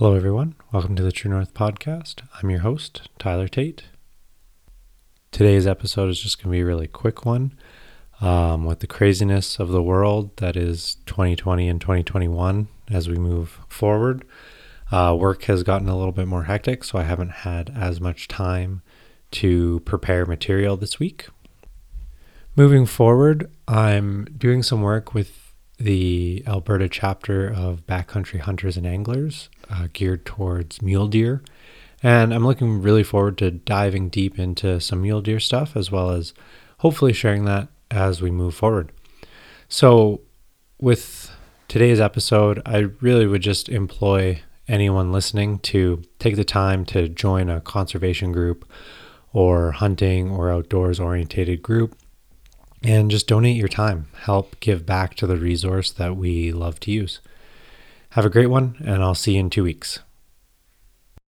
Hello, everyone. Welcome to the True North Podcast. I'm your host, Tyler Tate. Today's episode is just going to be a really quick one. Um, with the craziness of the world that is 2020 and 2021 as we move forward, uh, work has gotten a little bit more hectic, so I haven't had as much time to prepare material this week. Moving forward, I'm doing some work with the Alberta chapter of Backcountry Hunters and Anglers, uh, geared towards mule deer. And I'm looking really forward to diving deep into some mule deer stuff, as well as hopefully sharing that as we move forward. So, with today's episode, I really would just employ anyone listening to take the time to join a conservation group or hunting or outdoors orientated group and just donate your time. Help give back to the resource that we love to use. Have a great one, and I'll see you in two weeks.